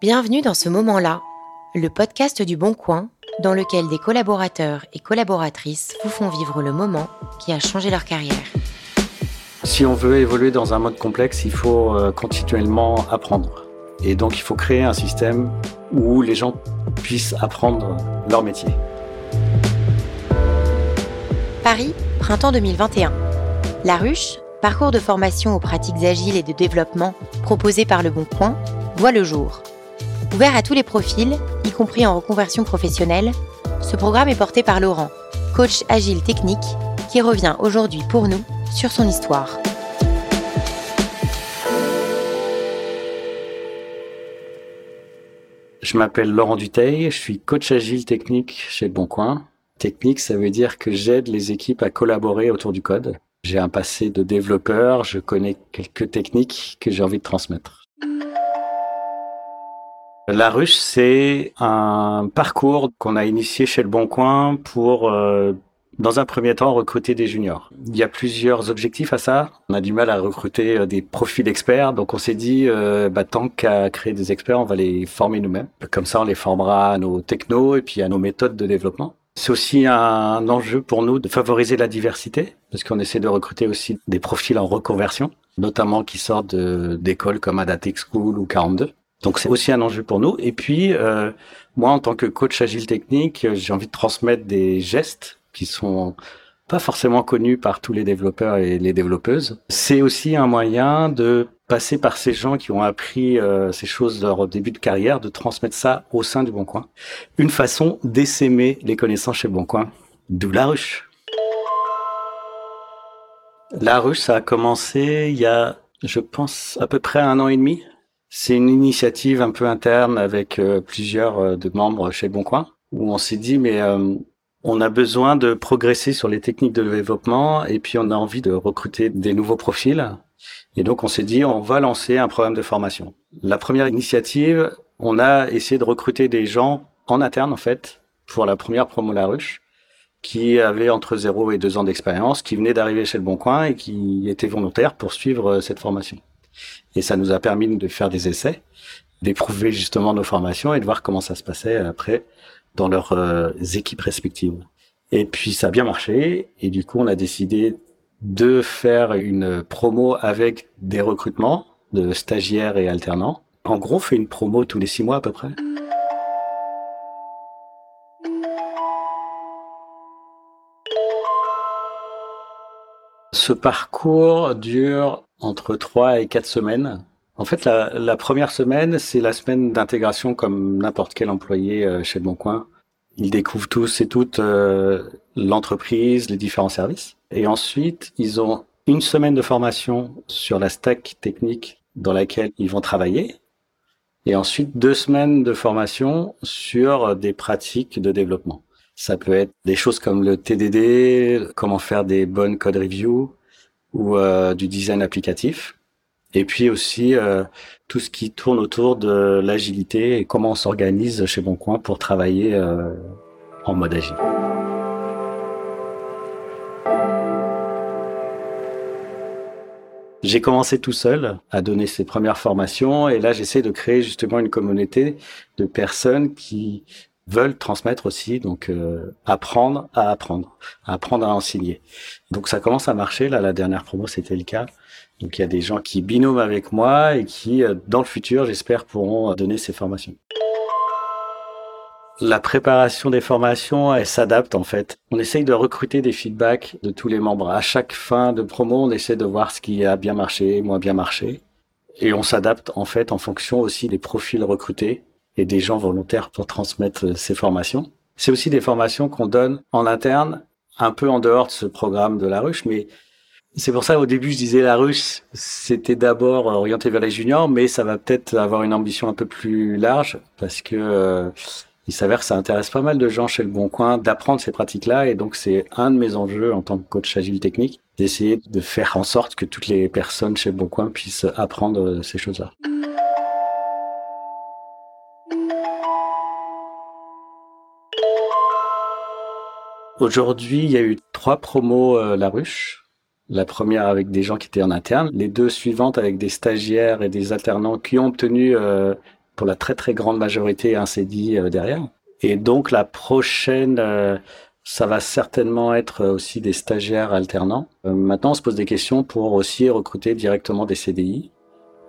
Bienvenue dans ce moment-là, le podcast du Bon Coin, dans lequel des collaborateurs et collaboratrices vous font vivre le moment qui a changé leur carrière. Si on veut évoluer dans un mode complexe, il faut euh, continuellement apprendre. Et donc il faut créer un système où les gens puissent apprendre leur métier. Paris, printemps 2021. La Ruche, parcours de formation aux pratiques agiles et de développement proposé par Le Bon Coin, voit le jour. Ouvert à tous les profils, y compris en reconversion professionnelle, ce programme est porté par Laurent, coach agile technique, qui revient aujourd'hui pour nous sur son histoire. Je m'appelle Laurent Duteil, je suis coach agile technique chez Boncoin. Technique, ça veut dire que j'aide les équipes à collaborer autour du code. J'ai un passé de développeur, je connais quelques techniques que j'ai envie de transmettre. La ruche, c'est un parcours qu'on a initié chez Le Bon Coin pour, euh, dans un premier temps, recruter des juniors. Il y a plusieurs objectifs à ça. On a du mal à recruter euh, des profils experts, donc on s'est dit, euh, bah, tant qu'à créer des experts, on va les former nous-mêmes. Comme ça, on les formera à nos technos et puis à nos méthodes de développement. C'est aussi un enjeu pour nous de favoriser la diversité, parce qu'on essaie de recruter aussi des profils en reconversion, notamment qui sortent d'écoles comme Adatech School ou 42. Donc c'est aussi un enjeu pour nous. Et puis, euh, moi, en tant que coach agile technique, j'ai envie de transmettre des gestes qui sont pas forcément connus par tous les développeurs et les développeuses. C'est aussi un moyen de passer par ces gens qui ont appris euh, ces choses leur début de carrière, de transmettre ça au sein du Bon Coin. Une façon d'essaimer les connaissances chez Bon Coin. D'où la ruche. La ruche, ça a commencé il y a, je pense, à peu près un an et demi. C'est une initiative un peu interne avec euh, plusieurs euh, de membres chez Boncoin où on s'est dit mais euh, on a besoin de progresser sur les techniques de développement et puis on a envie de recruter des nouveaux profils. Et donc on s'est dit on va lancer un programme de formation. La première initiative, on a essayé de recruter des gens en interne en fait pour la première promo La Ruche qui avaient entre 0 et 2 ans d'expérience, qui venaient d'arriver chez le Bon Coin et qui étaient volontaires pour suivre cette formation. Et ça nous a permis de faire des essais, d'éprouver justement nos formations et de voir comment ça se passait après dans leurs euh, équipes respectives. Et puis ça a bien marché et du coup on a décidé de faire une promo avec des recrutements de stagiaires et alternants. En gros, on fait une promo tous les six mois à peu près. Ce parcours dure entre trois et quatre semaines. En fait, la, première semaine, c'est la semaine d'intégration comme n'importe quel employé euh, chez Bon Coin. Ils découvrent tous et toutes euh, l'entreprise, les différents services. Et ensuite, ils ont une semaine de formation sur la stack technique dans laquelle ils vont travailler. Et ensuite, deux semaines de formation sur des pratiques de développement. Ça peut être des choses comme le TDD, comment faire des bonnes code reviews, ou euh, du design applicatif. Et puis aussi euh, tout ce qui tourne autour de l'agilité et comment on s'organise chez Boncoin pour travailler euh, en mode agile. J'ai commencé tout seul à donner ces premières formations et là j'essaie de créer justement une communauté de personnes qui veulent transmettre aussi, donc euh, apprendre à apprendre, apprendre à enseigner. Donc ça commence à marcher. Là, la dernière promo, c'était le cas. Donc il y a des gens qui binôment avec moi et qui, euh, dans le futur, j'espère, pourront euh, donner ces formations. La préparation des formations, elle s'adapte en fait. On essaye de recruter des feedbacks de tous les membres. À chaque fin de promo, on essaie de voir ce qui a bien marché, moins bien marché. Et on s'adapte en fait en fonction aussi des profils recrutés et des gens volontaires pour transmettre ces formations. C'est aussi des formations qu'on donne en interne, un peu en dehors de ce programme de la ruche, mais c'est pour ça au début je disais la ruche, c'était d'abord orienté vers les juniors, mais ça va peut-être avoir une ambition un peu plus large parce que euh, il s'avère que ça intéresse pas mal de gens chez le Bon Coin d'apprendre ces pratiques-là et donc c'est un de mes enjeux en tant que coach agile technique d'essayer de faire en sorte que toutes les personnes chez le Bon Coin puissent apprendre ces choses-là. Aujourd'hui, il y a eu trois promos euh, La Ruche. La première avec des gens qui étaient en interne, les deux suivantes avec des stagiaires et des alternants qui ont obtenu euh, pour la très très grande majorité un CDI euh, derrière. Et donc la prochaine, euh, ça va certainement être aussi des stagiaires alternants. maintenant, on se pose des questions pour aussi recruter directement des CDI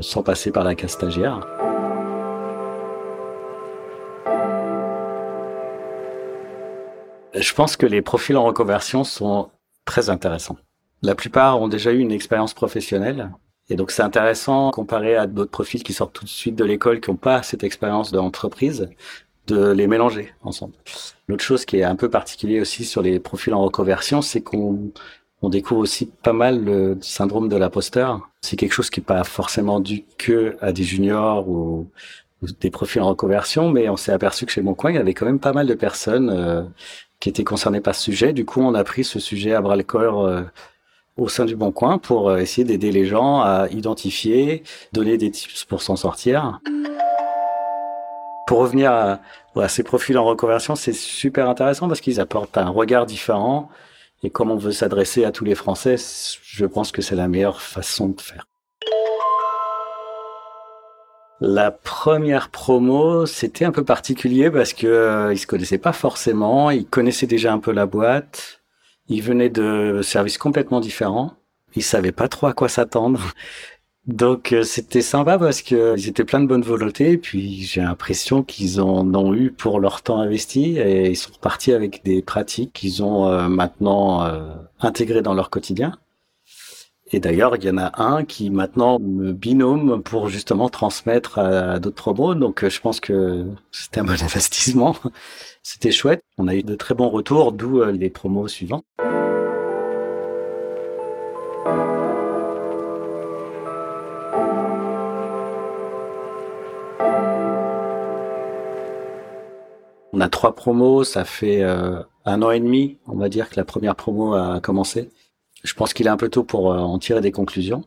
sans passer par la case stagiaire. Je pense que les profils en reconversion sont très intéressants. La plupart ont déjà eu une expérience professionnelle. Et donc c'est intéressant comparé à d'autres profils qui sortent tout de suite de l'école, qui n'ont pas cette expérience d'entreprise, de les mélanger ensemble. L'autre chose qui est un peu particulier aussi sur les profils en reconversion, c'est qu'on on découvre aussi pas mal le syndrome de l'imposteur. C'est quelque chose qui n'est pas forcément dû que à des juniors ou, des profils en reconversion, mais on s'est aperçu que chez Mon Coin, il y avait quand même pas mal de personnes euh, qui étaient concernées par ce sujet. Du coup, on a pris ce sujet à bras le corps euh, au sein du Bon Coin pour euh, essayer d'aider les gens à identifier, donner des tips pour s'en sortir. Pour revenir à, à ces profils en reconversion, c'est super intéressant parce qu'ils apportent un regard différent et comme on veut s'adresser à tous les Français, je pense que c'est la meilleure façon de faire. La première promo, c'était un peu particulier parce que euh, ils se connaissaient pas forcément, ils connaissaient déjà un peu la boîte, ils venaient de services complètement différents, ils savaient pas trop à quoi s'attendre. Donc euh, c'était sympa parce que euh, ils étaient pleins de bonne volonté. Et puis j'ai l'impression qu'ils en ont eu pour leur temps investi et ils sont repartis avec des pratiques qu'ils ont euh, maintenant intégrées dans leur quotidien. Et d'ailleurs, il y en a un qui maintenant me binôme pour justement transmettre à, d'autres promos. Donc je pense que c'était un bon investissement. C'était chouette. On a eu de très bons retours, d'où les promos suivants. A trois promos, ça fait euh, un an et demi, on va dire que la première promo a commencé. Je pense qu'il est un peu tôt pour euh, en tirer des conclusions.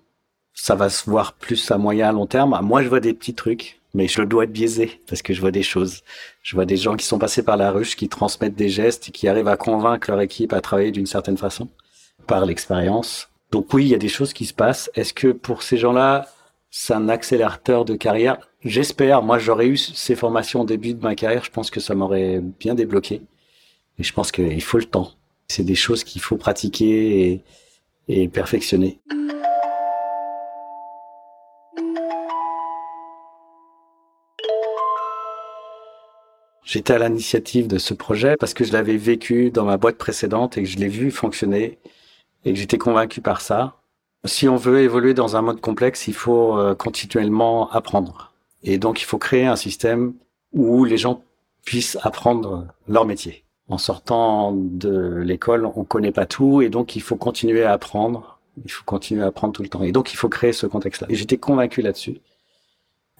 Ça va se voir plus à moyen à long terme. Moi, je vois des petits trucs, mais je dois être biaisé parce que je vois des choses. Je vois des gens qui sont passés par la ruche, qui transmettent des gestes et qui arrivent à convaincre leur équipe à travailler d'une certaine façon par l'expérience. Donc oui, il y a des choses qui se passent. Est-ce que pour ces gens-là, c'est un accélérateur de carrière? J'espère. Moi, j'aurais eu ces formations au début de ma carrière. Je pense que ça m'aurait bien débloqué. Et je pense qu'il faut le temps. C'est des choses qu'il faut pratiquer et, et perfectionner. J'étais à l'initiative de ce projet parce que je l'avais vécu dans ma boîte précédente et que je l'ai vu fonctionner et que j'étais convaincu par ça. Si on veut évoluer dans un mode complexe, il faut euh, continuellement apprendre. Et donc, il faut créer un système où les gens puissent apprendre leur métier. En sortant de l'école, on connaît pas tout et donc il faut continuer à apprendre. Il faut continuer à apprendre tout le temps. Et donc, il faut créer ce contexte-là. Et j'étais convaincu là-dessus.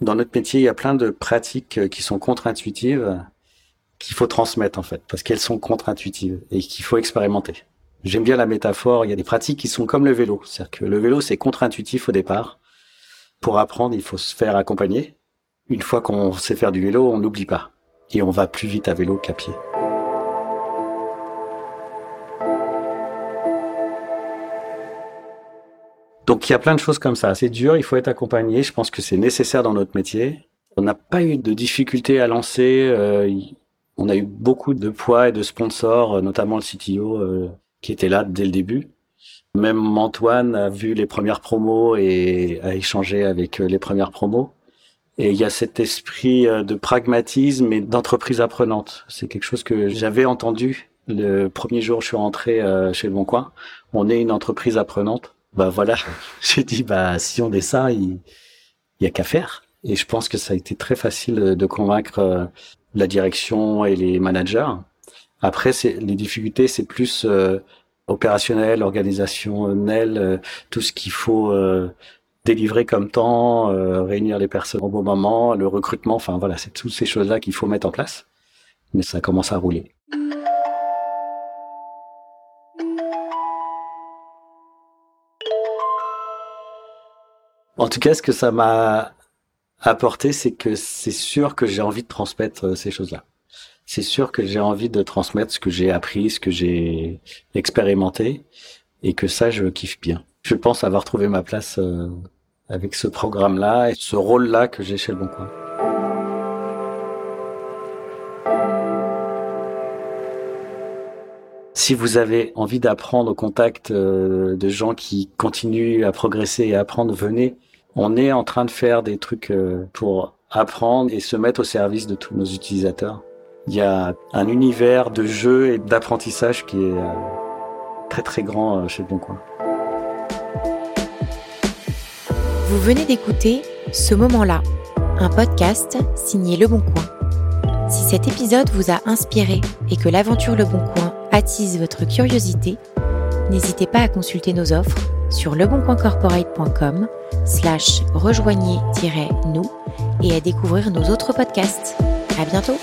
Dans notre métier, il y a plein de pratiques qui sont contre-intuitives qu'il faut transmettre en fait, parce qu'elles sont contre-intuitives et qu'il faut expérimenter. J'aime bien la métaphore. Il y a des pratiques qui sont comme le vélo. C'est-à-dire que le vélo, c'est contre-intuitif au départ. Pour apprendre, il faut se faire accompagner. Une fois qu'on sait faire du vélo, on n'oublie pas. Et on va plus vite à vélo qu'à pied. Donc il y a plein de choses comme ça. C'est dur, il faut être accompagné. Je pense que c'est nécessaire dans notre métier. On n'a pas eu de difficultés à lancer. Euh, on a eu beaucoup de poids et de sponsors, notamment le CTO euh, qui était là dès le début. Même Antoine a vu les premières promos et a échangé avec euh, les premières promos. Et il y a cet esprit euh, de pragmatisme et d'entreprise apprenante. C'est quelque chose que j'avais entendu le premier jour où je suis rentré euh, chez Le Bon Coin. On est une entreprise apprenante. Bah voilà, j'ai dit bah si on est ça, il y a qu'à faire. Et je pense que ça a été très facile de convaincre la direction et les managers. Après, c'est les difficultés, c'est plus euh, opérationnel, organisationnel, euh, tout ce qu'il faut euh, délivrer comme temps, euh, réunir les personnes au bon moment, le recrutement. Enfin voilà, c'est toutes ces choses-là qu'il faut mettre en place. Mais ça commence à rouler. En tout cas, ce que ça m'a apporté, c'est que c'est sûr que j'ai envie de transmettre ces choses-là c'est sûr que j'ai envie de transmettre ce que j'ai appris, ce que j'ai expérimenté. et que ça, je kiffe bien. Je pense avoir trouvé ma place euh, avec ce programme-là et ce rôle-là que j'ai chez Le Bon Coin. Si vous avez envie d'apprendre au contact euh, de gens qui continuent à progresser et apprendre, venez. On est en train de faire des trucs euh, pour apprendre et se mettre au service de tous nos utilisateurs. Il y a un univers de jeu et d'apprentissage qui est euh, très très grand chez Le Bon Coin. Vous venez d'écouter Ce moment-là, un podcast signé Le Bon Coin. Si cet épisode vous a inspiré et que l'aventure Le Bon Coin attise votre curiosité, n'hésitez pas à consulter nos offres sur leboncoincorporate.com slash rejoignez-nous et à découvrir nos autres podcasts. À bientôt!